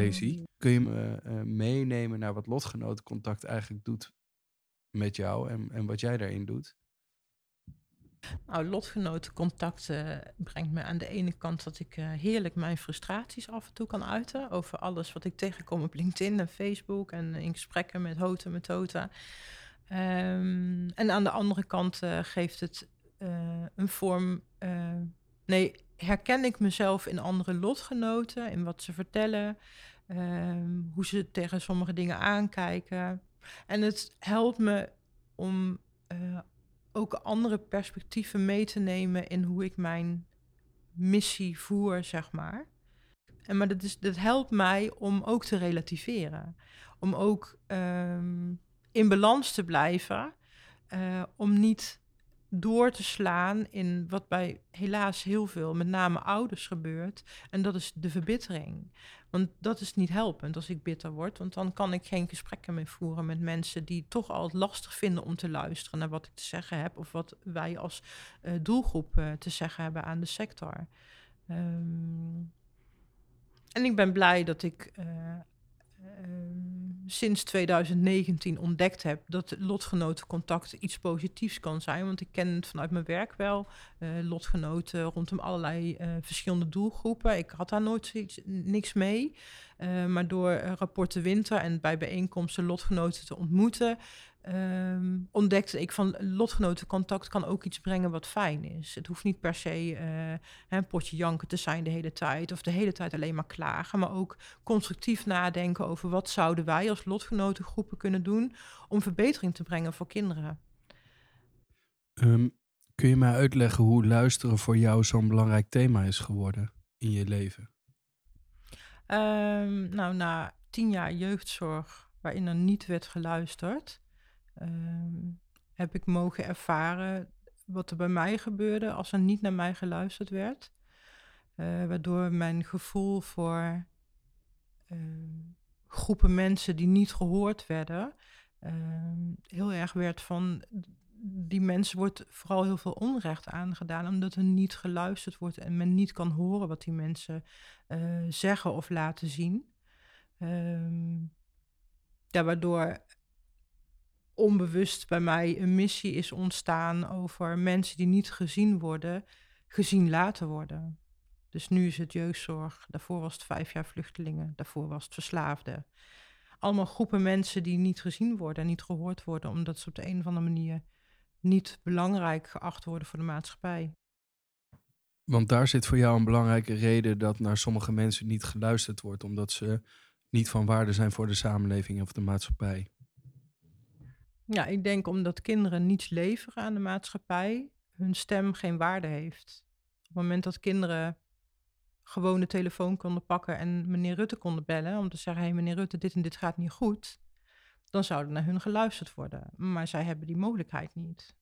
Daisy. Kun je me eh, meenemen naar wat lotgenotencontact eigenlijk doet met jou en, en wat jij daarin doet? Nou, lotgenotencontact eh, brengt me aan de ene kant dat ik eh, heerlijk mijn frustraties af en toe kan uiten over alles wat ik tegenkom op LinkedIn en Facebook en in gesprekken met Hota met Tota. Ehm, en aan de andere kant eh, geeft het een vorm. Nee, herken ik mezelf in andere lotgenoten, in wat ze vertellen, ehm, hoe ze tegen sommige dingen aankijken. En het helpt me om ook andere perspectieven mee te nemen in hoe ik mijn missie voer, zeg maar. En maar dat, is, dat helpt mij om ook te relativeren. Om ook ehm, in balans te blijven. Uh, om niet door te slaan in wat bij helaas heel veel, met name ouders, gebeurt. En dat is de verbittering. Want dat is niet helpend als ik bitter word. Want dan kan ik geen gesprekken meer voeren met mensen die toch al het lastig vinden om te luisteren naar wat ik te zeggen heb. Of wat wij als uh, doelgroep uh, te zeggen hebben aan de sector. Um, en ik ben blij dat ik uh, sinds 2019 ontdekt heb dat lotgenotencontact iets positiefs kan zijn. Want ik ken het vanuit mijn werk wel. Uh, lotgenoten rondom allerlei uh, verschillende doelgroepen. Ik had daar nooit iets, niks mee. Uh, maar door rapporten winter en bij bijeenkomsten lotgenoten te ontmoeten, um, ontdekte ik van lotgenotencontact kan ook iets brengen wat fijn is. Het hoeft niet per se uh, een potje janken te zijn de hele tijd of de hele tijd alleen maar klagen, maar ook constructief nadenken over wat zouden wij als lotgenotengroepen kunnen doen om verbetering te brengen voor kinderen. Um, kun je mij uitleggen hoe luisteren voor jou zo'n belangrijk thema is geworden in je leven? Um, nou, na tien jaar jeugdzorg waarin er niet werd geluisterd, um, heb ik mogen ervaren wat er bij mij gebeurde als er niet naar mij geluisterd werd. Uh, waardoor mijn gevoel voor uh, groepen mensen die niet gehoord werden, uh, heel erg werd van die mensen wordt vooral heel veel onrecht aangedaan, omdat er niet geluisterd wordt en men niet kan horen wat die mensen uh, zeggen of laten zien. Ja, waardoor onbewust bij mij een missie is ontstaan over mensen die niet gezien worden, gezien laten worden. Dus nu is het jeugdzorg, daarvoor was het vijf jaar vluchtelingen, daarvoor was het verslaafden. Allemaal groepen mensen die niet gezien worden en niet gehoord worden, omdat ze op de een of andere manier niet belangrijk geacht worden voor de maatschappij. Want daar zit voor jou een belangrijke reden dat naar sommige mensen niet geluisterd wordt, omdat ze niet van waarde zijn voor de samenleving of de maatschappij. Ja, ik denk omdat kinderen niets leveren aan de maatschappij, hun stem geen waarde heeft. Op het moment dat kinderen gewoon de telefoon konden pakken en meneer Rutte konden bellen om te zeggen: hé hey, meneer Rutte, dit en dit gaat niet goed, dan zou er naar hun geluisterd worden. Maar zij hebben die mogelijkheid niet.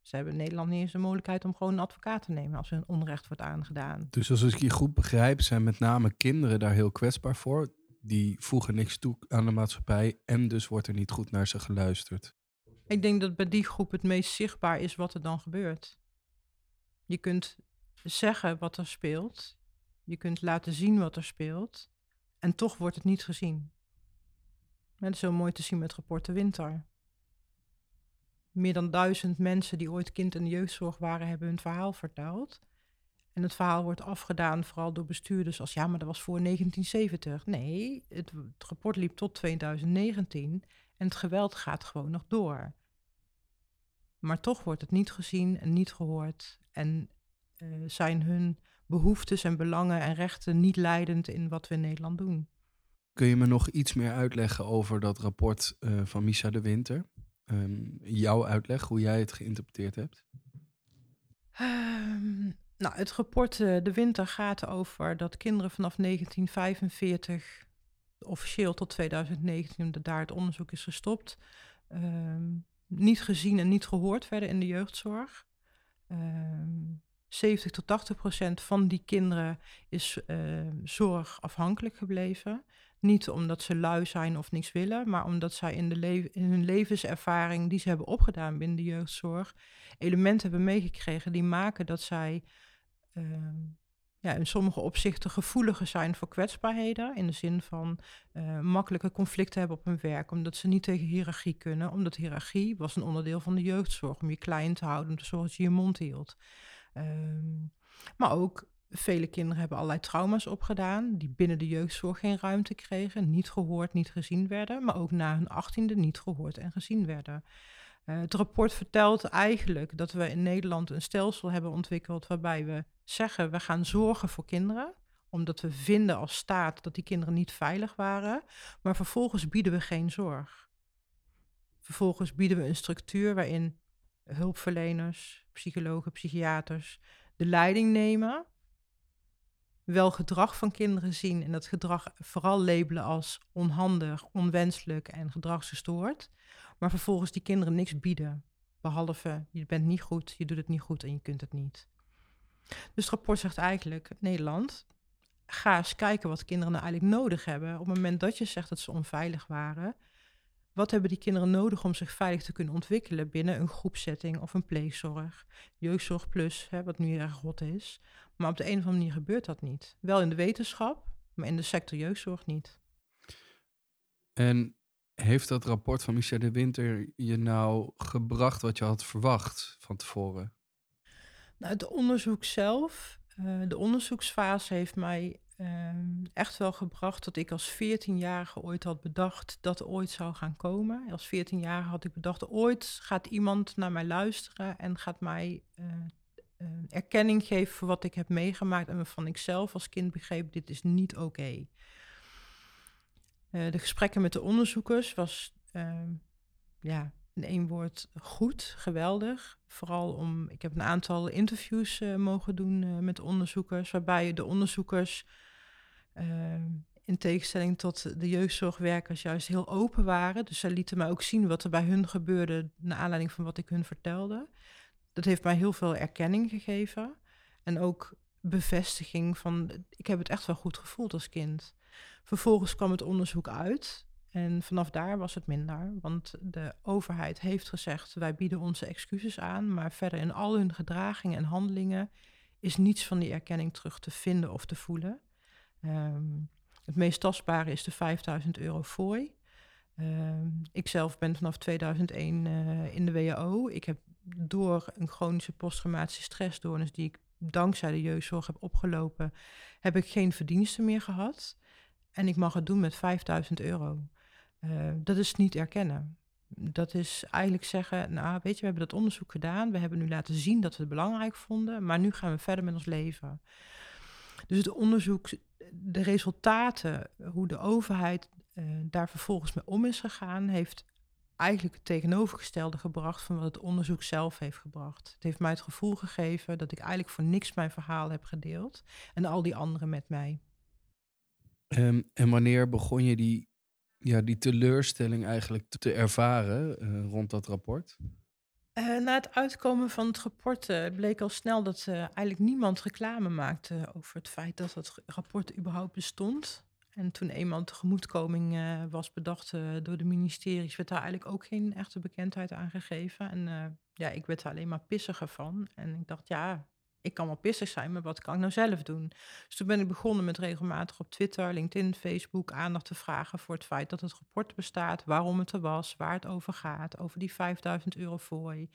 Ze hebben in Nederland niet eens de mogelijkheid om gewoon een advocaat te nemen als hun onrecht wordt aangedaan. Dus als ik je goed begrijp, zijn met name kinderen daar heel kwetsbaar voor. Die voegen niks toe aan de maatschappij en dus wordt er niet goed naar ze geluisterd. Ik denk dat bij die groep het meest zichtbaar is wat er dan gebeurt. Je kunt zeggen wat er speelt, je kunt laten zien wat er speelt, en toch wordt het niet gezien. Dat is heel mooi te zien met rapporten Winter. Meer dan duizend mensen die ooit kind in de jeugdzorg waren, hebben hun verhaal verteld. En het verhaal wordt afgedaan vooral door bestuurders als ja, maar dat was voor 1970. Nee, het rapport liep tot 2019 en het geweld gaat gewoon nog door. Maar toch wordt het niet gezien en niet gehoord. En uh, zijn hun behoeftes en belangen en rechten niet leidend in wat we in Nederland doen. Kun je me nog iets meer uitleggen over dat rapport uh, van Misa de Winter? Um, jouw uitleg, hoe jij het geïnterpreteerd hebt? Um, nou, het rapport uh, De Winter gaat over dat kinderen vanaf 1945, officieel tot 2019, omdat daar het onderzoek is gestopt, um, niet gezien en niet gehoord werden in de jeugdzorg. Um, 70 tot 80 procent van die kinderen is uh, zorgafhankelijk gebleven. Niet omdat ze lui zijn of niks willen, maar omdat zij in, de in hun levenservaring die ze hebben opgedaan binnen de jeugdzorg elementen hebben meegekregen die maken dat zij uh, ja, in sommige opzichten gevoeliger zijn voor kwetsbaarheden. In de zin van uh, makkelijke conflicten hebben op hun werk, omdat ze niet tegen hiërarchie kunnen. Omdat hiërarchie was een onderdeel van de jeugdzorg, om je klein te houden, om te zorgen dat je je mond hield. Ehm, maar ook vele kinderen hebben allerlei trauma's opgedaan, die binnen de jeugdzorg geen ruimte kregen, niet gehoord, niet gezien werden, maar ook na hun achttiende niet gehoord en gezien werden. Uh, het rapport vertelt eigenlijk dat we in Nederland een stelsel hebben ontwikkeld waarbij we zeggen we gaan zorgen voor kinderen, omdat we vinden als staat dat die kinderen niet veilig waren, maar vervolgens bieden we geen zorg. Vervolgens bieden we een structuur waarin hulpverleners, psychologen, psychiaters de leiding nemen, wel gedrag van kinderen zien en dat gedrag vooral labelen als onhandig, onwenselijk en gedragsgestoord, maar vervolgens die kinderen niks bieden, behalve je bent niet goed, je doet het niet goed en je kunt het niet. Dus het rapport zegt eigenlijk, Nederland, ga eens kijken wat kinderen nou eigenlijk nodig hebben. Op het moment dat je zegt dat ze onveilig waren, wat hebben die kinderen nodig om zich veilig te kunnen ontwikkelen binnen een groepsetting of een pleegzorg? Jeugdzorg plus, hè, wat nu erg rot is. Maar op de een of andere manier gebeurt dat niet. Wel in de wetenschap, maar in de sector jeugdzorg niet. En heeft dat rapport van Michel de Winter je nou gebracht wat je had verwacht van tevoren? Nou, het onderzoek zelf, uh, de onderzoeksfase heeft mij uh, echt wel gebracht dat ik als 14-jarige ooit had bedacht dat ooit zou gaan komen. Als 14-jarige had ik bedacht, ooit gaat iemand naar mij luisteren en gaat mij uh, erkenning geven voor wat ik heb meegemaakt en waarvan ik zelf als kind begreep, dit is niet oké. De gesprekken met de onderzoekers was ehm, ja, in één woord goed, geweldig. Vooral om, ik heb een aantal interviews uh, mogen doen uh, met onderzoekers, waarbij de onderzoekers uh, in tegenstelling tot de jeugdzorgwerkers juist heel open waren. Dus zij lieten mij ook zien wat er bij hun gebeurde naar aanleiding van wat ik hun vertelde. Dat heeft mij heel veel erkenning gegeven en ook bevestiging van ik heb het echt wel goed gevoeld als kind. Vervolgens kwam het onderzoek uit en vanaf daar was het minder, want de overheid heeft gezegd: wij bieden onze excuses aan, maar verder in al hun gedragingen en handelingen is niets van die erkenning terug te vinden of te voelen. Um, het meest tastbare is de 5000 euro fooi. Um, ik zelf ben vanaf 2001 uh, eh, in de WHO. Ik heb door een chronische posttraumatische stressstoornis die ik dankzij de jeugdzorg heb opgelopen, heb ik geen verdiensten meer gehad. En ik mag het doen met 5000 euro. Uh, dat is niet erkennen. Dat is eigenlijk zeggen, nou weet je, we hebben dat onderzoek gedaan. We hebben nu laten zien dat we het belangrijk vonden. Maar nu gaan we verder met ons leven. Dus het onderzoek, de resultaten, hoe de overheid uh, daar vervolgens mee om is gegaan, heeft eigenlijk het tegenovergestelde gebracht van wat het onderzoek zelf heeft gebracht. Het heeft mij het gevoel gegeven dat ik eigenlijk voor niks mijn verhaal heb gedeeld en al die anderen met mij. Um, en wanneer begon je die ja, die teleurstelling eigenlijk te ervaren uh, rond dat rapport? Uh, na het uitkomen van het rapport uh, bleek al snel dat eigenlijk niemand reclame maakte over het feit dat het rapport überhaupt bestond. En toen eenmaal tegemoetkoming was bedacht door de ministeries, werd daar eigenlijk ook geen echte bekendheid aan gegeven. En ja, ik werd er alleen maar pissiger van. En ik dacht, ja, ik kan wel pissig zijn, maar wat kan ik nou zelf doen? Dus toen ben ik begonnen met regelmatig op Twitter, LinkedIn, Facebook aandacht te vragen voor het feit dat het rapport bestaat, waarom het er was, waar het over gaat, over die 5000 euro fooi.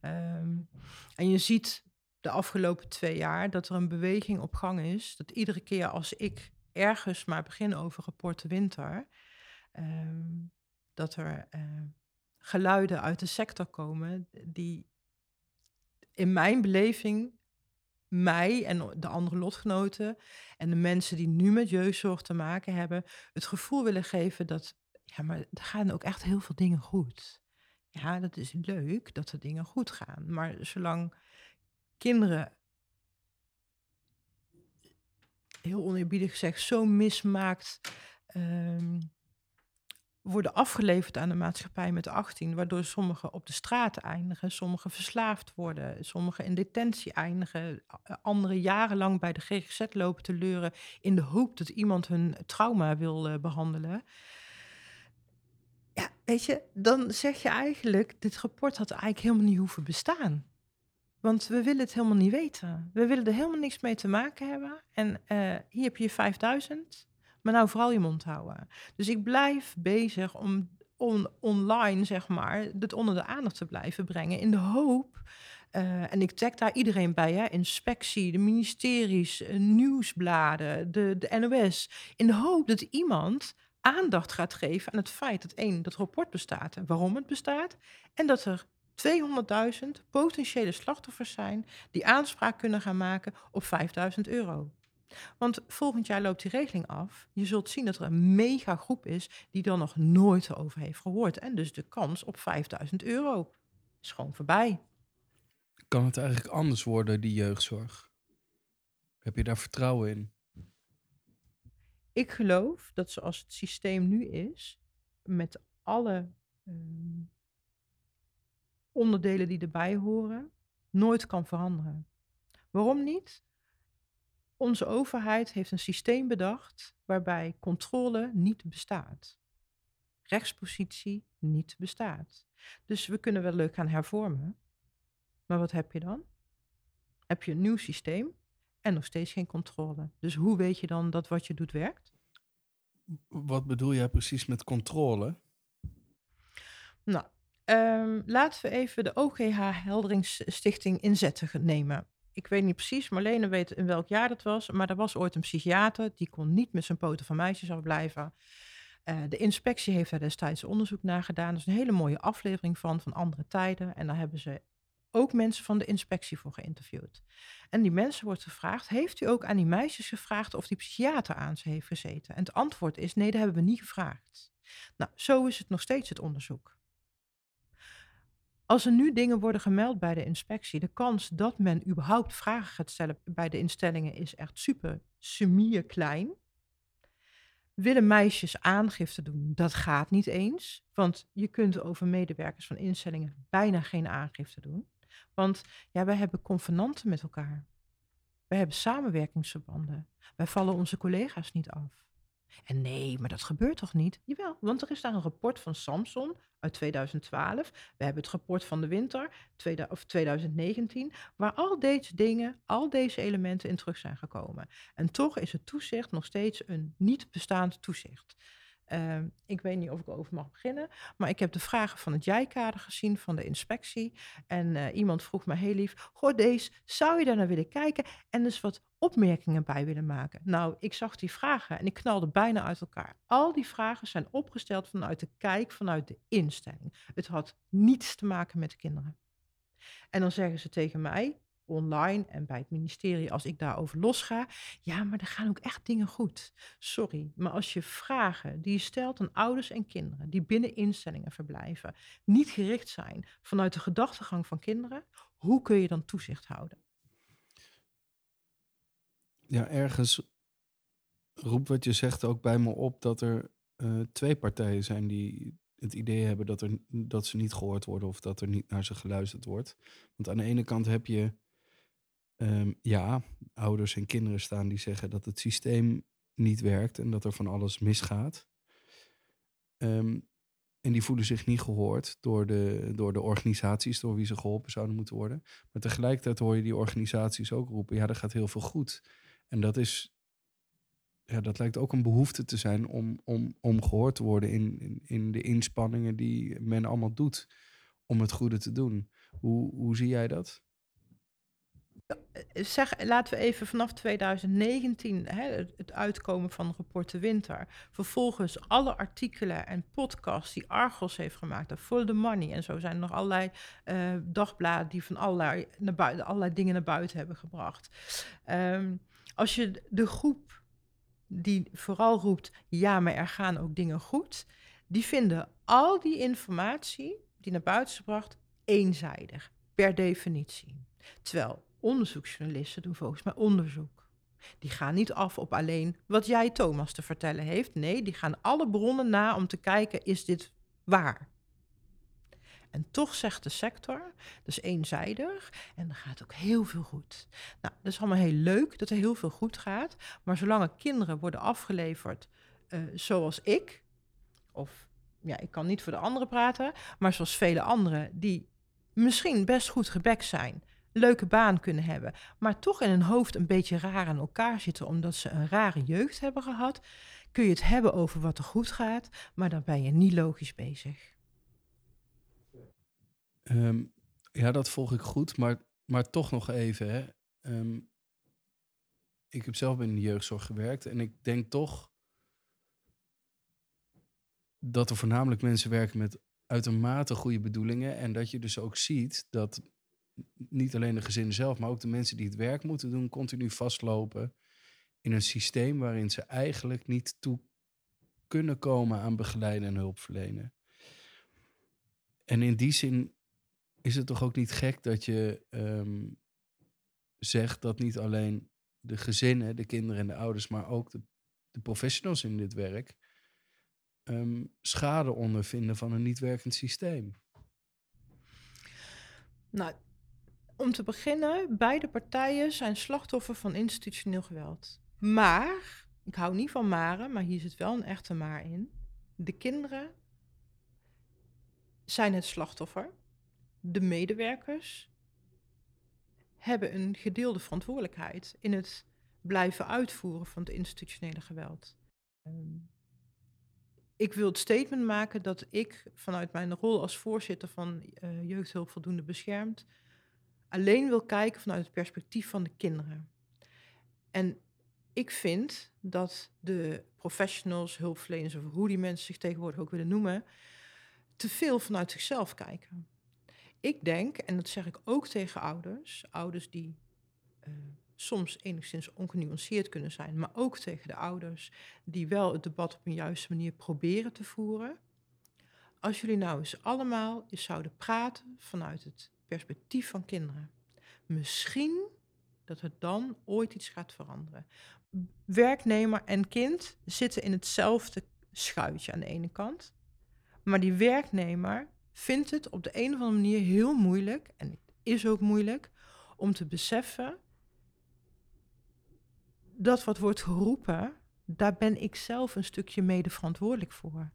Um, en je ziet de afgelopen twee jaar dat er een beweging op gang is, dat iedere keer als ik ergens maar begin over rapport de winter, um, dat er uh, geluiden uit de sector komen die in mijn beleving mij en de andere lotgenoten en de mensen die nu met jeugdzorg te maken hebben, het gevoel willen geven dat, ja, maar er gaan ook echt heel veel dingen goed. Ja, dat is leuk dat er dingen goed gaan. Maar zolang kinderen, heel oneerbiedig gezegd, zo mismaakt um, worden afgeleverd aan de maatschappij met 18, waardoor sommigen op de straat eindigen, sommigen verslaafd worden, sommigen in detentie eindigen, anderen jarenlang bij de GGZ lopen te leuren in de hoop dat iemand hun trauma wil uh, behandelen. Ja, weet je, dan zeg je eigenlijk, dit rapport had eigenlijk helemaal niet hoeven bestaan. Want we willen het helemaal niet weten. We willen er helemaal niks mee te maken hebben. En uh, hier heb je 5000, maar nou vooral je mond houden. Dus ik blijf bezig om on online, zeg maar, het onder de aandacht te blijven brengen. In de hoop uh, en ik tag daar iedereen bij, hè? inspectie, de ministeries, uh, nieuwsbladen, de, de NOS. In de hoop dat iemand aandacht gaat geven aan het feit dat één, dat rapport bestaat en waarom het bestaat. En dat er 200.000 potentiële slachtoffers zijn die aanspraak kunnen gaan maken op 5000 euro. Want volgend jaar loopt die regeling af. Je zult zien dat er een mega groep is die dan nog nooit over heeft gehoord. En dus de kans op 5000 euro is gewoon voorbij. Kan het eigenlijk anders worden, die jeugdzorg? Heb je daar vertrouwen in? Ik geloof dat zoals het systeem nu is, met alle uh, onderdelen die erbij horen, nooit kan veranderen. Waarom niet? Onze overheid heeft een systeem bedacht waarbij controle niet bestaat. Rechtspositie niet bestaat. Dus we kunnen wel leuk gaan hervormen, maar wat heb je dan? Heb je een nieuw systeem en nog steeds geen controle. Dus hoe weet je dan dat wat je doet werkt? Wat bedoel jij precies met controle? Nou, um, laten we even de OGH Helderingsstichting inzetten nemen. Ik weet niet precies, Marlene weet in welk jaar dat was, maar er was ooit een psychiater die kon niet met zijn poten van meisjes afblijven. Uh, de inspectie heeft daar destijds onderzoek naar gedaan. Dat is een hele mooie aflevering van, van andere tijden. En daar hebben ze ook mensen van de inspectie voor geïnterviewd. En die mensen wordt gevraagd: Heeft u ook aan die meisjes gevraagd of die psychiater aan ze heeft gezeten? En het antwoord is: Nee, dat hebben we niet gevraagd. Nou, zo is het nog steeds het onderzoek. Als er nu dingen worden gemeld bij de inspectie, de kans dat men überhaupt vragen gaat stellen bij de instellingen is echt super sumier klein. Willen meisjes aangifte doen? Dat gaat niet eens. Want je kunt over medewerkers van instellingen bijna geen aangifte doen. Want ja, wij hebben convenanten met elkaar. Wij hebben samenwerkingsverbanden. Wij vallen onze collega's niet af. En nee, maar dat gebeurt toch niet? Jawel, want er is daar een rapport van Samson uit 2012. We hebben het rapport van de winter of 2019, waar al deze dingen, al deze elementen in terug zijn gekomen. En toch is het toezicht nog steeds een niet bestaand toezicht. Uh, ik weet niet of ik over mag beginnen, maar ik heb de vragen van het jij-kader gezien van de inspectie. En uh, iemand vroeg me heel lief: Goh, deze, zou je daar naar willen kijken en dus wat opmerkingen bij willen maken? Nou, ik zag die vragen en ik knalde bijna uit elkaar. Al die vragen zijn opgesteld vanuit de kijk, vanuit de instelling. Het had niets te maken met de kinderen. En dan zeggen ze tegen mij: online en bij het ministerie, als ik daarover losga, ja, maar er gaan ook echt dingen goed. Sorry, maar als je vragen die je stelt aan ouders en kinderen die binnen instellingen verblijven, niet gericht zijn vanuit de gedachtegang van kinderen, hoe kun je dan toezicht houden? Ja, ergens roept wat je zegt ook bij me op dat er uh, twee partijen zijn die het idee hebben dat, er, dat ze niet gehoord worden of dat er niet naar ze geluisterd wordt. Want aan de ene kant heb je um, ja, ouders en kinderen staan die zeggen dat het systeem niet werkt en dat er van alles misgaat. Um, en die voelen zich niet gehoord door de, door de organisaties door wie ze geholpen zouden moeten worden. Maar tegelijkertijd hoor je die organisaties ook roepen: ja, er gaat heel veel goed. En dat is. Ja, dat lijkt ook een behoefte te zijn om, om, om gehoord te worden in, in, in de inspanningen die men allemaal doet om het goede te doen. Hoe, hoe zie jij dat? Eh, zeg, laten we even vanaf 2019 hè, het, uitkomen van rapport de winter. Vervolgens alle artikelen en podcasts die Argos heeft gemaakt. Full the money. En zo zijn er nog allerlei uh, dagbladen die van allerlei, naar buiten, allerlei dingen naar buiten hebben gebracht. Um, als je de groep die vooral roept, ja, maar er gaan ook dingen goed. Die vinden al die informatie die naar buiten is gebracht eenzijdig, per definitie. Terwijl onderzoeksjournalisten doen volgens mij onderzoek. Die gaan niet af op alleen wat jij Thomas te vertellen heeft. Nee, die gaan alle bronnen na om te kijken, is dit waar? En toch zegt de sector, is eenzijdig en er gaat ook heel veel goed. Nou, dat is allemaal heel leuk dat er heel veel goed gaat. Maar zolang er kinderen worden afgeleverd uh, zoals ik, of ja, ik kan niet voor de anderen praten, maar zoals vele anderen die misschien best goed gebekt zijn, leuke baan kunnen hebben, maar toch in hun hoofd een beetje raar aan elkaar zitten omdat ze een rare jeugd hebben gehad, kun je het hebben over wat er goed gaat, maar dan ben je niet logisch bezig. Ehm, ja, dat volg ik goed, maar, maar toch nog even. Hè. Ehm, ik heb zelf in de jeugdzorg gewerkt en ik denk toch dat er voornamelijk mensen werken met uitermate goede bedoelingen. En dat je dus ook ziet dat niet alleen de gezinnen zelf, maar ook de mensen die het werk moeten doen, continu vastlopen in een systeem waarin ze eigenlijk niet toe kunnen komen aan begeleiden en hulp verlenen. En in die zin is het toch ook niet gek dat je ehm, zegt dat niet alleen de gezinnen, de kinderen en de ouders, maar ook de, de professionals in dit werk um, schade ondervinden van een niet werkend systeem? Nou, om te beginnen, beide partijen zijn slachtoffer van institutioneel geweld. Maar, ik hou niet van maren, maar hier zit wel een echte maar in. De kinderen zijn het slachtoffer. De medewerkers hebben een gedeelde verantwoordelijkheid in het blijven uitvoeren van het institutionele geweld. Um, ik wil het statement maken dat ik vanuit mijn rol als voorzitter van uh, Jeugdhulp Voldoende Beschermd alleen wil kijken vanuit het perspectief van de kinderen. En ik vind dat de professionals, hulpverleners of hoe die mensen zich tegenwoordig ook willen noemen, te veel vanuit zichzelf kijken. Ik denk, en dat zeg ik ook tegen ouders, ouders die uh, soms enigszins ongenuanceerd kunnen zijn, maar ook tegen de ouders die wel het debat op een juiste manier proberen te voeren. Als jullie nou eens allemaal eens zouden praten vanuit het perspectief van kinderen, misschien dat het dan ooit iets gaat veranderen. Werknemer en kind zitten in hetzelfde schuitje aan de ene kant, maar die werknemer vindt het op de een of andere manier heel moeilijk, en het is ook moeilijk, om te beseffen dat wat wordt geroepen, daar ben ik zelf een stukje mede verantwoordelijk voor.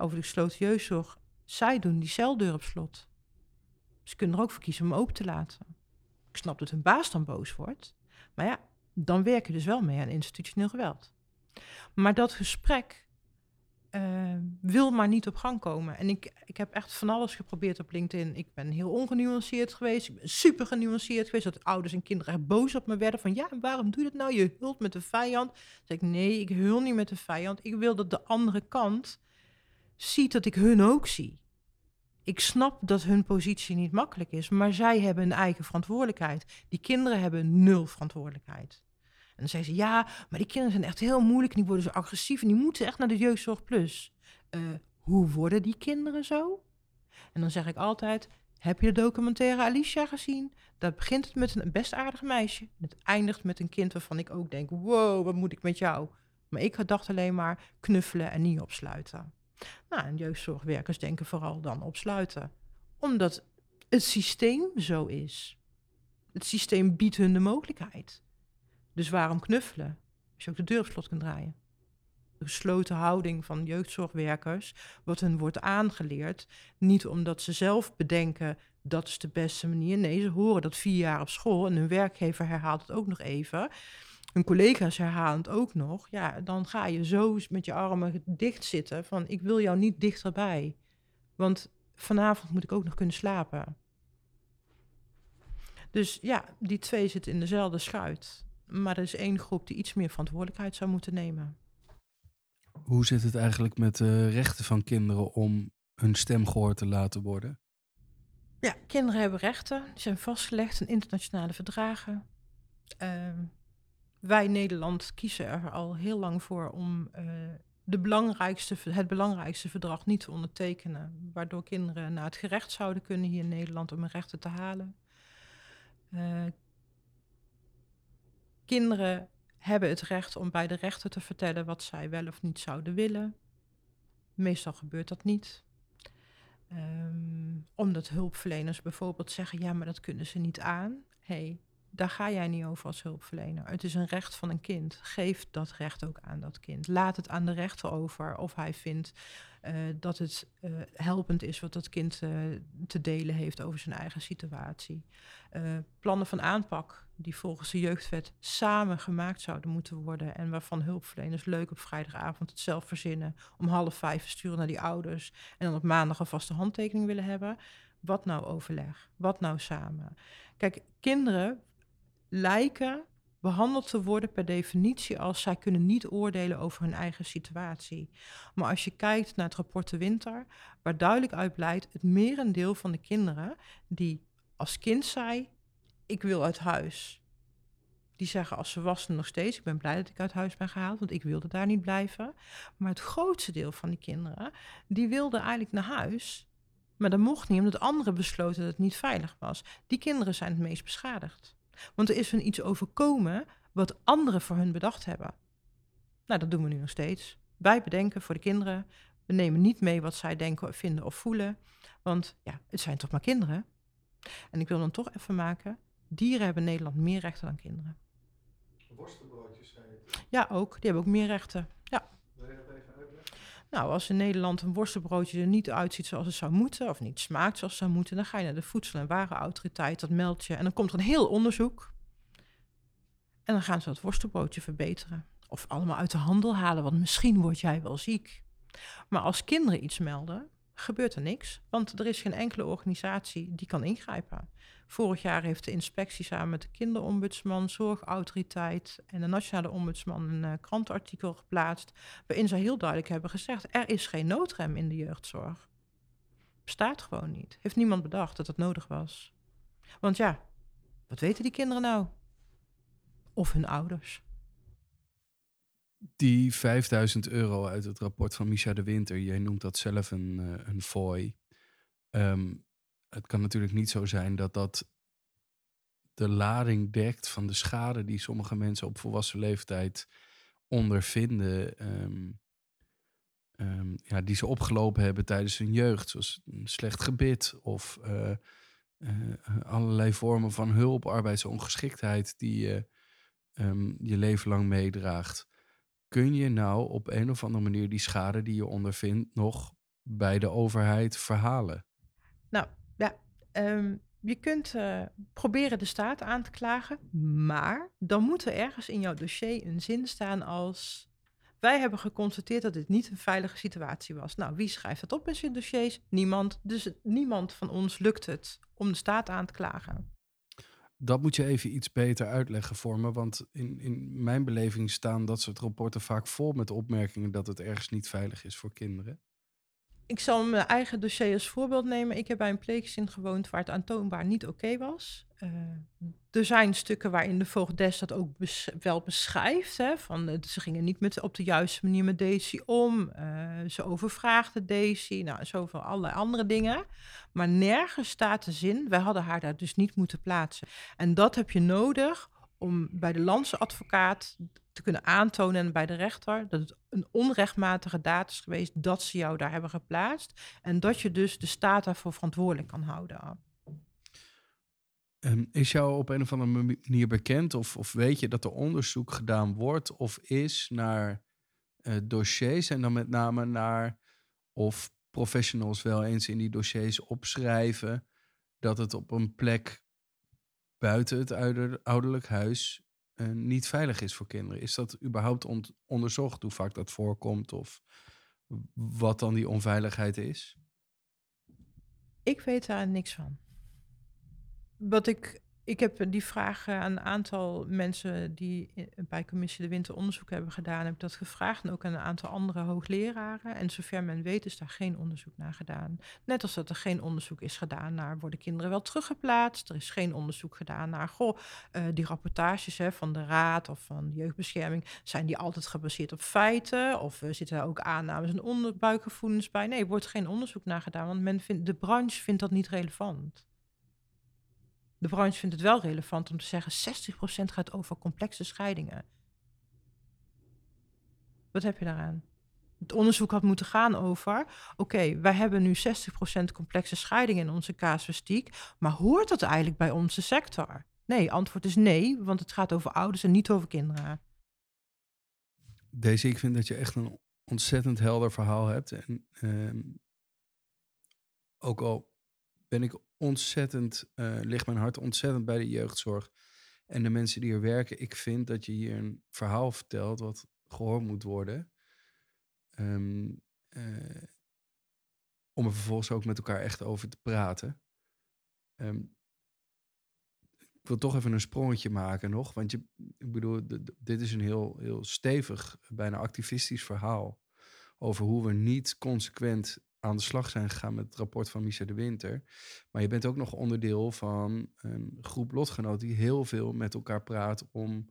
Over de gesloten jeugdzorg, zij doen die celdeur op slot. Ze kunnen er ook voor kiezen om open te laten. Ik snap dat hun baas dan boos wordt. Maar ja, dan werk je dus wel mee aan institutioneel geweld. Maar dat gesprek uh, wil maar niet op gang komen. En ik, ik heb echt van alles geprobeerd op LinkedIn. Ik ben heel ongenuanceerd geweest. Ik ben super genuanceerd geweest. Dat ouders en kinderen echt boos op me werden. Van ja, waarom doe je dat nou? Je hult met de vijand. Dan zeg ik nee, ik hul niet met de vijand. Ik wil dat de andere kant ziet dat ik hun ook zie. Ik snap dat hun positie niet makkelijk is, maar zij hebben een eigen verantwoordelijkheid. Die kinderen hebben nul verantwoordelijkheid. En dan zeggen ze, ja, maar die kinderen zijn echt heel moeilijk en die worden zo agressief en die moeten echt naar de jeugdzorg plus. Uh, hoe worden die kinderen zo? En dan zeg ik altijd, heb je de documentaire Alicia gezien? Daar begint het met een best aardig meisje. Het eindigt met een kind waarvan ik ook denk, wow, wat moet ik met jou? Maar ik dacht alleen maar knuffelen en niet opsluiten. Nou, en jeugdzorgwerkers denken vooral dan opsluiten. Omdat het systeem zo is. Het systeem biedt hun de mogelijkheid. Dus waarom knuffelen? Als je ook de deur op slot kunt draaien. De gesloten houding van jeugdzorgwerkers, wat hun wordt aangeleerd, niet omdat ze zelf bedenken dat is de beste manier. Nee, ze horen dat vier jaar op school en hun werkgever herhaalt het ook nog even. Hun collega's herhalen het ook nog. Ja, dan ga je zo met je armen dicht zitten van ik wil jou niet dichterbij. Want vanavond moet ik ook nog kunnen slapen. Dus ja, die twee zitten in dezelfde schuit. Maar er is één groep die iets meer verantwoordelijkheid zou moeten nemen. Hoe zit het eigenlijk met de rechten van kinderen om hun stem gehoord te laten worden? Ja, kinderen hebben rechten. Die zijn vastgelegd in internationale verdragen. Uh, wij Nederland kiezen er al heel lang voor om uh, de belangrijkste, het belangrijkste verdrag niet te ondertekenen. Waardoor kinderen naar het gerecht zouden kunnen hier in Nederland om hun rechten te halen. Uh, Kinderen hebben het recht om bij de rechter te vertellen wat zij wel of niet zouden willen. Meestal gebeurt dat niet. Um, omdat hulpverleners bijvoorbeeld zeggen: ja, maar dat kunnen ze niet aan. hey, daar ga jij niet over als hulpverlener. Het is een recht van een kind. Geef dat recht ook aan dat kind. Laat het aan de rechter over of hij vindt uh, dat het uh, helpend is wat dat kind uh, te delen heeft over zijn eigen situatie. plannen van aanpak die volgens de jeugdwet samen gemaakt zouden moeten worden en waarvan hulpverleners leuk op vrijdagavond het zelf verzinnen om half vijf sturen naar die ouders en dan op maandag een vaste handtekening willen hebben. Wat nou overleg? Wat nou samen? Kijk, kinderen lijken behandeld te worden per definitie als zij kunnen niet oordelen over hun eigen situatie. Maar als je kijkt naar het rapport de Winter, waar duidelijk uit blijkt, het merendeel van de kinderen die als kind zei, ik wil uit huis. Die zeggen als ze wassen nog steeds, ik ben blij dat ik uit huis ben gehaald, want ik wilde daar niet blijven. Maar het grootste deel van die kinderen, die wilden eigenlijk naar huis, maar dat mocht niet, omdat anderen besloten dat het niet veilig was. Die kinderen zijn het meest beschadigd. Want er is hun iets overkomen wat anderen voor hun bedacht hebben. Nou, dat doen we nu nog steeds. Wij bedenken voor de kinderen. We nemen niet mee wat zij denken, vinden of voelen. Want ja, het zijn toch maar kinderen. En ik wil dan toch even maken. Dieren hebben in Nederland meer rechten dan kinderen. Worstenbroodjes, zei je? Ja, ook. Die hebben ook meer rechten. Ja. Wil je dat even uitleggen? Nou, als in Nederland een worstenbroodje er niet uitziet zoals het zou moeten, of niet smaakt zoals het zou moeten, dan ga je naar de Voedsel- en Warenautoriteit, dat meldt je. En dan komt er een heel onderzoek. En dan gaan ze dat worstenbroodje verbeteren. Of allemaal uit de handel halen, want misschien word jij wel ziek. Maar als kinderen iets melden, gebeurt er niks. Want er is geen enkele organisatie die kan ingrijpen. Vorig jaar heeft de inspectie samen met de kinderombudsman, zorgautoriteit en de nationale ombudsman een krantenartikel geplaatst. Waarin ze heel duidelijk hebben gezegd: er is geen noodrem in de jeugdzorg. Bestaat gewoon niet. Heeft niemand bedacht dat het nodig was. Want ja, wat weten die kinderen nou? Of hun ouders. Die 5000 euro uit het rapport van Misha de Winter, jij noemt dat zelf een, uh, een fooi. Um, het kan natuurlijk niet zo zijn dat dat de lading dekt van de schade die sommige mensen op volwassen leeftijd ondervinden. Um, ja, die ze opgelopen hebben tijdens hun jeugd, zoals een slecht gebit of uh, uh, allerlei vormen van hulp, arbeidsongeschiktheid die je je leven lang meedraagt. Kun je nou op een of andere manier die schade die je ondervindt nog bij de overheid verhalen? Nou, ja, um, je kunt uh, proberen de staat aan te klagen, maar dan moet er ergens in jouw dossier een zin staan als. Wij hebben geconstateerd dat dit niet een veilige situatie was. Nou, wie schrijft dat op in zijn dossiers? Niemand. Dus niemand van ons lukt het om de staat aan te klagen. Dat moet je even iets beter uitleggen voor me. Want in, in mijn beleving staan dat soort rapporten vaak vol met opmerkingen dat het ergens niet veilig is voor kinderen ik zal mijn eigen dossier als voorbeeld nemen. Ik heb bij een pleeggezin gewoond waar het aantoonbaar niet oké was. Uh, er zijn stukken waarin de voogdes dat ook wel beschrijft. Hè, van, uh, ze gingen niet met, op de juiste manier met Daisy om. Uh, ze overvraagde Daisy. Nou, zoveel allerlei andere dingen. Maar nergens staat de zin, wij hadden haar daar dus niet moeten plaatsen. En dat heb je nodig om bij de landsadvocaat te kunnen aantonen en bij de rechter dat het een onrechtmatige daad is geweest dat ze jou daar hebben geplaatst en dat je dus de staat daarvoor verantwoordelijk kan houden. Um, is jou op een of andere manier bekend of, of weet je dat er onderzoek gedaan wordt of is naar uh, dossiers en dan met name naar of professionals wel eens in die dossiers opschrijven dat het op een plek buiten het ouderlijk huis uh, niet veilig is voor kinderen. Is dat überhaupt on onderzocht hoe vaak dat voorkomt of wat dan die onveiligheid is? Ik weet daar niks van. Wat ik ik heb die vraag aan een aantal mensen die bij Commissie de Winter onderzoek hebben gedaan, heb ik dat gevraagd. En ook aan een aantal andere hoogleraren. En zover men weet is daar geen onderzoek naar gedaan. Net als dat er geen onderzoek is gedaan naar worden kinderen wel teruggeplaatst. Er is geen onderzoek gedaan naar, goh, die rapportages hè, van de Raad of van Jeugdbescherming, zijn die altijd gebaseerd op feiten? Of zitten daar ook aannames en onderbuikgevoelens bij? Nee, er wordt geen onderzoek naar gedaan, want men vindt, de branche vindt dat niet relevant. De branche vindt het wel relevant om te zeggen: 60% gaat over complexe scheidingen. Wat heb je daaraan? Het onderzoek had moeten gaan over: oké, wij hebben nu 60% complexe scheidingen in onze casuïstiek, maar hoort dat eigenlijk bij onze sector? Nee, antwoord is nee, want het gaat over ouders en niet over kinderen. Deze, ik vind dat je echt een ontzettend helder verhaal hebt. En ehm, ook al ben ik ontzettend, uh, ligt mijn hart ontzettend bij de jeugdzorg en de mensen die er werken. Ik vind dat je hier een verhaal vertelt wat gehoord moet worden. Ehm, eh, om er vervolgens ook met elkaar echt over te praten. Ehm, ik wil toch even een sprongetje maken nog. Want je, ik bedoel, dit is een heel, heel stevig, bijna activistisch verhaal. Over hoe we niet consequent aan de slag zijn gegaan met het rapport van Micha de Winter. Maar je bent ook nog onderdeel van een groep lotgenoten die heel veel met elkaar praat om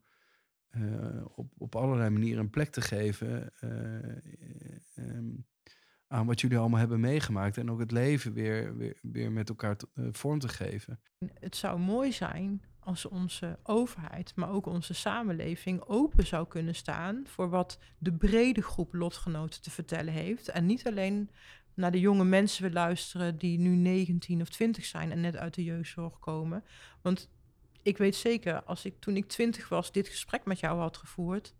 uh, op, op allerlei manieren een plek te geven uh, aan wat jullie allemaal hebben meegemaakt. En ook het leven weer, weer, weer met elkaar vorm te geven. Het zou mooi zijn als onze overheid, maar ook onze samenleving open zou kunnen staan voor wat de brede groep lotgenoten te vertellen heeft. En niet alleen naar de jonge mensen we luisteren die nu 19 of 20 zijn en net uit de jeugdzorg komen. Want ik weet zeker, als ik toen ik 20 was dit gesprek met jou had gevoerd,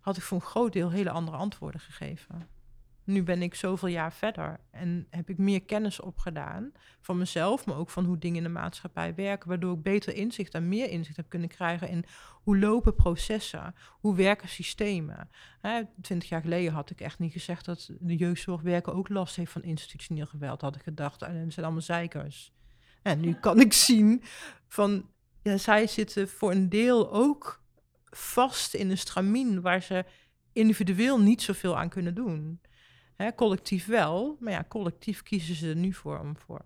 had ik voor een groot deel hele andere antwoorden gegeven nu ben ik zoveel jaar verder en heb ik meer kennis opgedaan van mezelf, maar ook van hoe dingen in de maatschappij werken, waardoor ik beter inzicht en meer inzicht heb kunnen krijgen in hoe lopen processen, hoe werken systemen. Twintig jaar geleden had ik echt niet gezegd dat de jeugdzorg werken ook last heeft van institutioneel geweld. Had ik gedacht, en het zijn allemaal zeikers. En nu kan ik zien van, ja, zij zitten voor een deel ook vast in een stramien waar ze individueel niet zoveel aan kunnen doen. Collectief wel, maar ja, collectief kiezen ze er nu voor om voor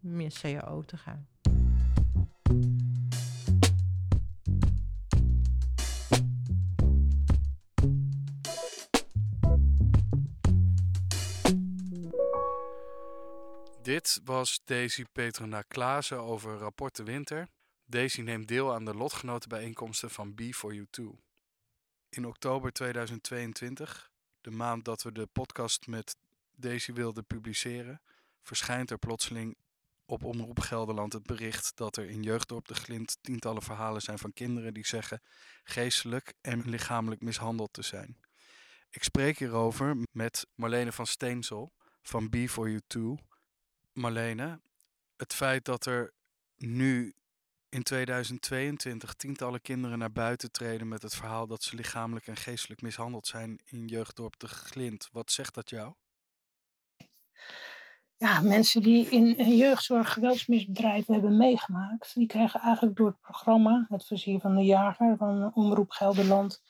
meer CAO te gaan. Dit was Daisy Petrona Klaassen over Rapport de Winter. Daisy neemt deel aan de lotgenotenbijeenkomsten van B4U2. In oktober 2022 de maand dat we de podcast met Daisy wilden publiceren, verschijnt er plotseling op Omroep Gelderland het bericht dat er in Jeugddorp de Glint tientallen verhalen zijn van kinderen die zeggen geestelijk en lichamelijk mishandeld te zijn. Ik spreek hierover met Marlene van Steensel van B4U2. Marlene, het feit dat er nu in 2022 tientallen kinderen naar buiten treden met het verhaal dat ze lichamelijk en geestelijk mishandeld zijn in jeugddorp de Glint. Wat zegt dat jou? Ja, mensen die in jeugdzorg geweldsmisdrijven hebben meegemaakt, die krijgen eigenlijk door het programma, het Vizier van de Jager van Omroep Gelderland,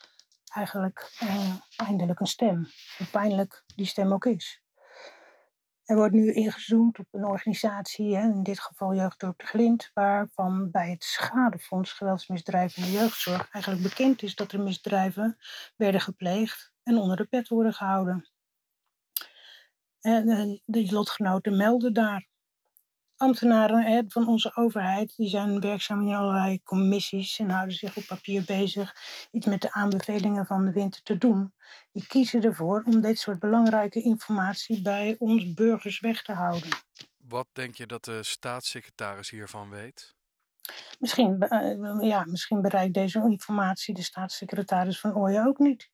eigenlijk eh, eindelijk een stem. Hoe pijnlijk die stem ook is. Er wordt nu ingezoomd op een organisatie, in dit geval Jeugddorp de Glint, waarvan bij het Schadefonds Geweldsmisdrijven in de Jeugdzorg eigenlijk bekend is dat er misdrijven werden gepleegd en onder de pet worden gehouden. En eh, de lotgenoten melden daar ambtenaren van onze overheid die zijn werkzaam in allerlei commissies en houden zich op papier bezig iets met de aanbevelingen van de winter te doen. Die kiezen ervoor om dit soort belangrijke informatie bij ons burgers weg te houden. Wat denk je dat de staatssecretaris hiervan weet? Misschien, uh, ja, misschien bereikt deze informatie de staatssecretaris van Ooyen ook niet.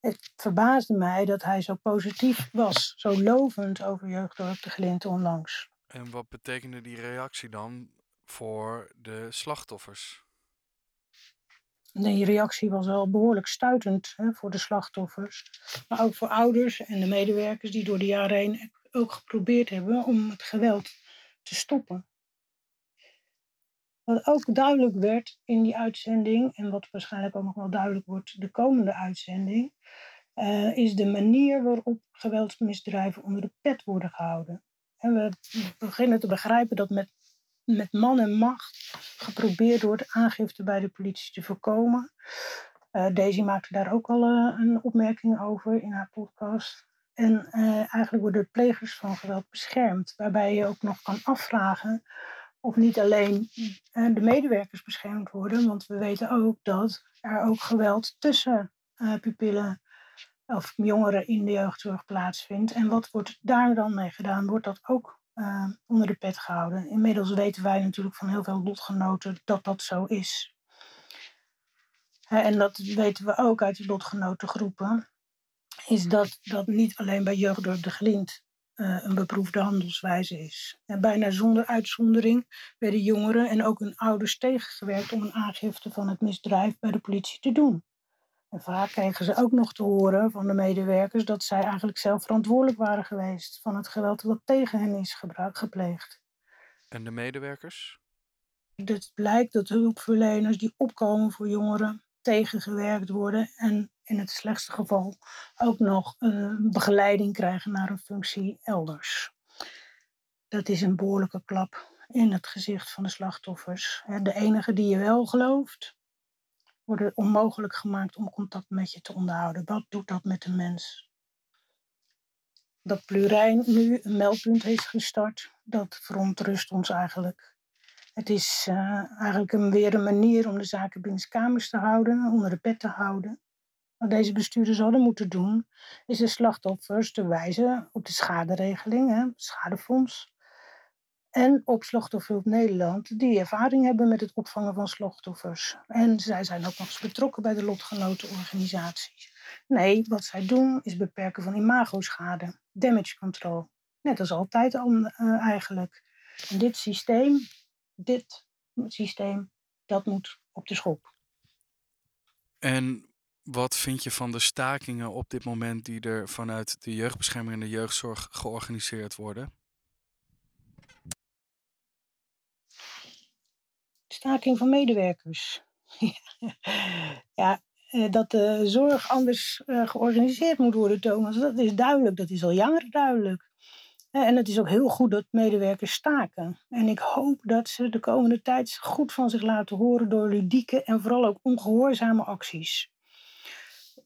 Het verbaasde mij dat hij zo positief was, zo lovend over Jeugddorp de Glint onlangs. En wat betekende die reactie dan voor de slachtoffers? Die reactie was wel behoorlijk stuitend hè, voor de slachtoffers. Maar ook voor ouders en de medewerkers die door de jaren heen ook geprobeerd hebben om het geweld te stoppen. Wat ook duidelijk werd in die uitzending, en wat waarschijnlijk ook nog wel duidelijk wordt de komende uitzending, uh, is de manier waarop geweldsmisdrijven onder de pet worden gehouden. En we beginnen te begrijpen dat met, met man en macht geprobeerd wordt aangifte bij de politie te voorkomen. Uh, Daisy maakte daar ook al uh, een opmerking over in haar podcast. En uh, eigenlijk worden de plegers van geweld beschermd, waarbij je ook nog kan afvragen of niet alleen de medewerkers beschermd worden, want we weten ook dat er ook geweld tussen pupillen of jongeren in de jeugdzorg plaatsvindt. En wat wordt daar dan mee gedaan? Wordt dat ook uh, onder de pet gehouden. Inmiddels weten wij natuurlijk van heel veel lotgenoten dat dat zo is. En dat weten we ook uit de lotgenotengroepen. Is dat dat niet alleen bij Jeugddorp de Glint uh, een beproefde handelswijze is. En bijna zonder uitzondering werden jongeren en ook hun ouders tegengewerkt om een aangifte van het misdrijf bij de politie te doen. En vaak kregen ze ook nog te horen van de medewerkers dat zij eigenlijk zelf verantwoordelijk waren geweest van het geweld dat tegen hen is gepleegd. En de medewerkers? Het blijkt dat hulpverleners die opkomen voor jongeren tegengewerkt worden en in het slechtste geval ook nog een begeleiding krijgen naar een functie elders. Dat is een behoorlijke klap in het gezicht van de slachtoffers. De enige die je wel gelooft, wordt onmogelijk gemaakt om contact met je te onderhouden. Wat doet dat met een mens? Dat Plurijn nu een meldpunt heeft gestart, dat verontrust ons eigenlijk. Het is uh, eigenlijk een, weer een manier om de zaken binnen kamers te houden, onder de pet te houden. Wat deze bestuurders hadden moeten doen, is de slachtoffers te wijzen op de schaderegeling, hè, schadefonds. En op Nederland, die ervaring hebben met het opvangen van slachtoffers. En zij zijn ook nog eens betrokken bij de lotgenotenorganisaties. Nee, wat zij doen is beperken van imagoschade, damage control. Net als altijd al, uh, eigenlijk. En dit systeem, dit systeem, dat moet op de schop. En wat vind je van de stakingen op dit moment die er vanuit de jeugdbescherming en de jeugdzorg georganiseerd worden? Staking van medewerkers. ja, eh, dat de zorg anders eh, georganiseerd moet worden, Thomas, dat is duidelijk. Dat is al jaren duidelijk. En het is ook heel goed dat medewerkers staken. En ik hoop dat ze de komende tijd goed van zich laten horen door ludieke en vooral ook ongehoorzame acties.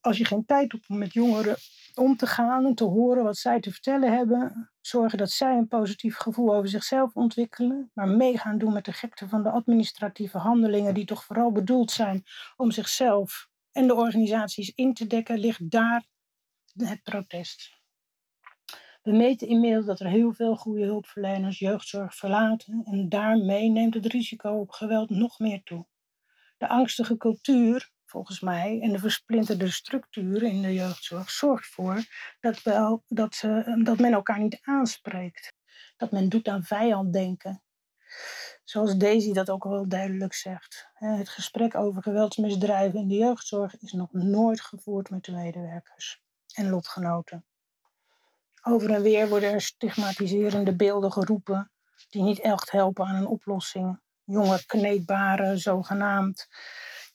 Als je geen tijd hebt om met jongeren om te gaan en te horen wat zij te vertellen hebben, zorgen dat zij een positief gevoel over zichzelf ontwikkelen, maar meegaan doen met de gekte van de administratieve handelingen die toch vooral bedoeld zijn om zichzelf en de organisaties in te dekken, ligt daar het protest. We meten inmiddels dat er heel veel goede hulpverleners jeugdzorg verlaten en daarmee neemt het risico op geweld nog meer toe. De angstige cultuur, volgens mij, en de versplinterde structuur in de jeugdzorg zorgt ervoor dat, dat, dat men elkaar niet aanspreekt. Dat men doet aan vijanddenken. Zoals Daisy dat ook wel duidelijk zegt. Het gesprek over geweldsmisdrijven in de jeugdzorg is nog nooit gevoerd met de medewerkers en lotgenoten. Over en weer worden er stigmatiserende beelden geroepen die niet echt helpen aan een oplossing. Jonge kneedbare, zogenaamd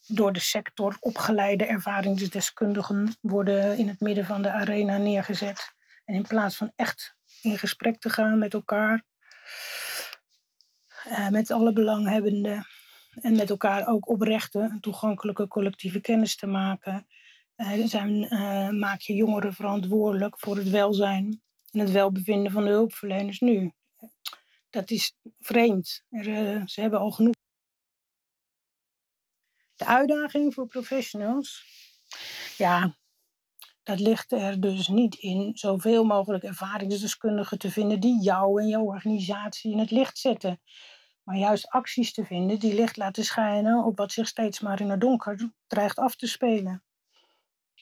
door de sector opgeleide ervaringsdeskundigen worden in het midden van de arena neergezet. En in plaats van echt in gesprek te gaan met elkaar, uh, met alle belanghebbenden en met elkaar ook oprechte en toegankelijke collectieve kennis te maken, uh, zijn, uh, maak je jongeren verantwoordelijk voor het welzijn en het welbevinden van de hulpverleners nu. Dat is vreemd. Er, ze hebben al genoeg. De uitdaging voor professionals, ja, dat ligt er dus niet in zoveel mogelijk ervaringsdeskundigen te vinden die jou en jouw organisatie in het licht zetten. Maar juist acties te vinden die licht laten schijnen op wat zich steeds maar in het donker dreigt af te spelen.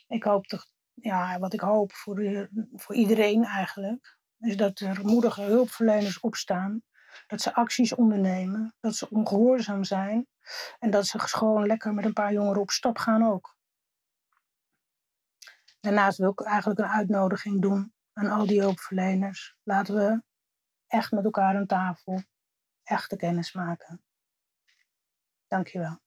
Ik hoop toch, ja, wat ik hoop voor, de, voor iedereen eigenlijk, is dat er moedige hulpverleners opstaan, dat ze acties ondernemen, dat ze ongehoorzaam zijn en dat ze gewoon lekker met een paar jongeren op stap gaan ook. Daarnaast wil ik eigenlijk een uitnodiging doen aan al die hulpverleners. Laten we echt met elkaar aan tafel echte kennis maken. Dankjewel.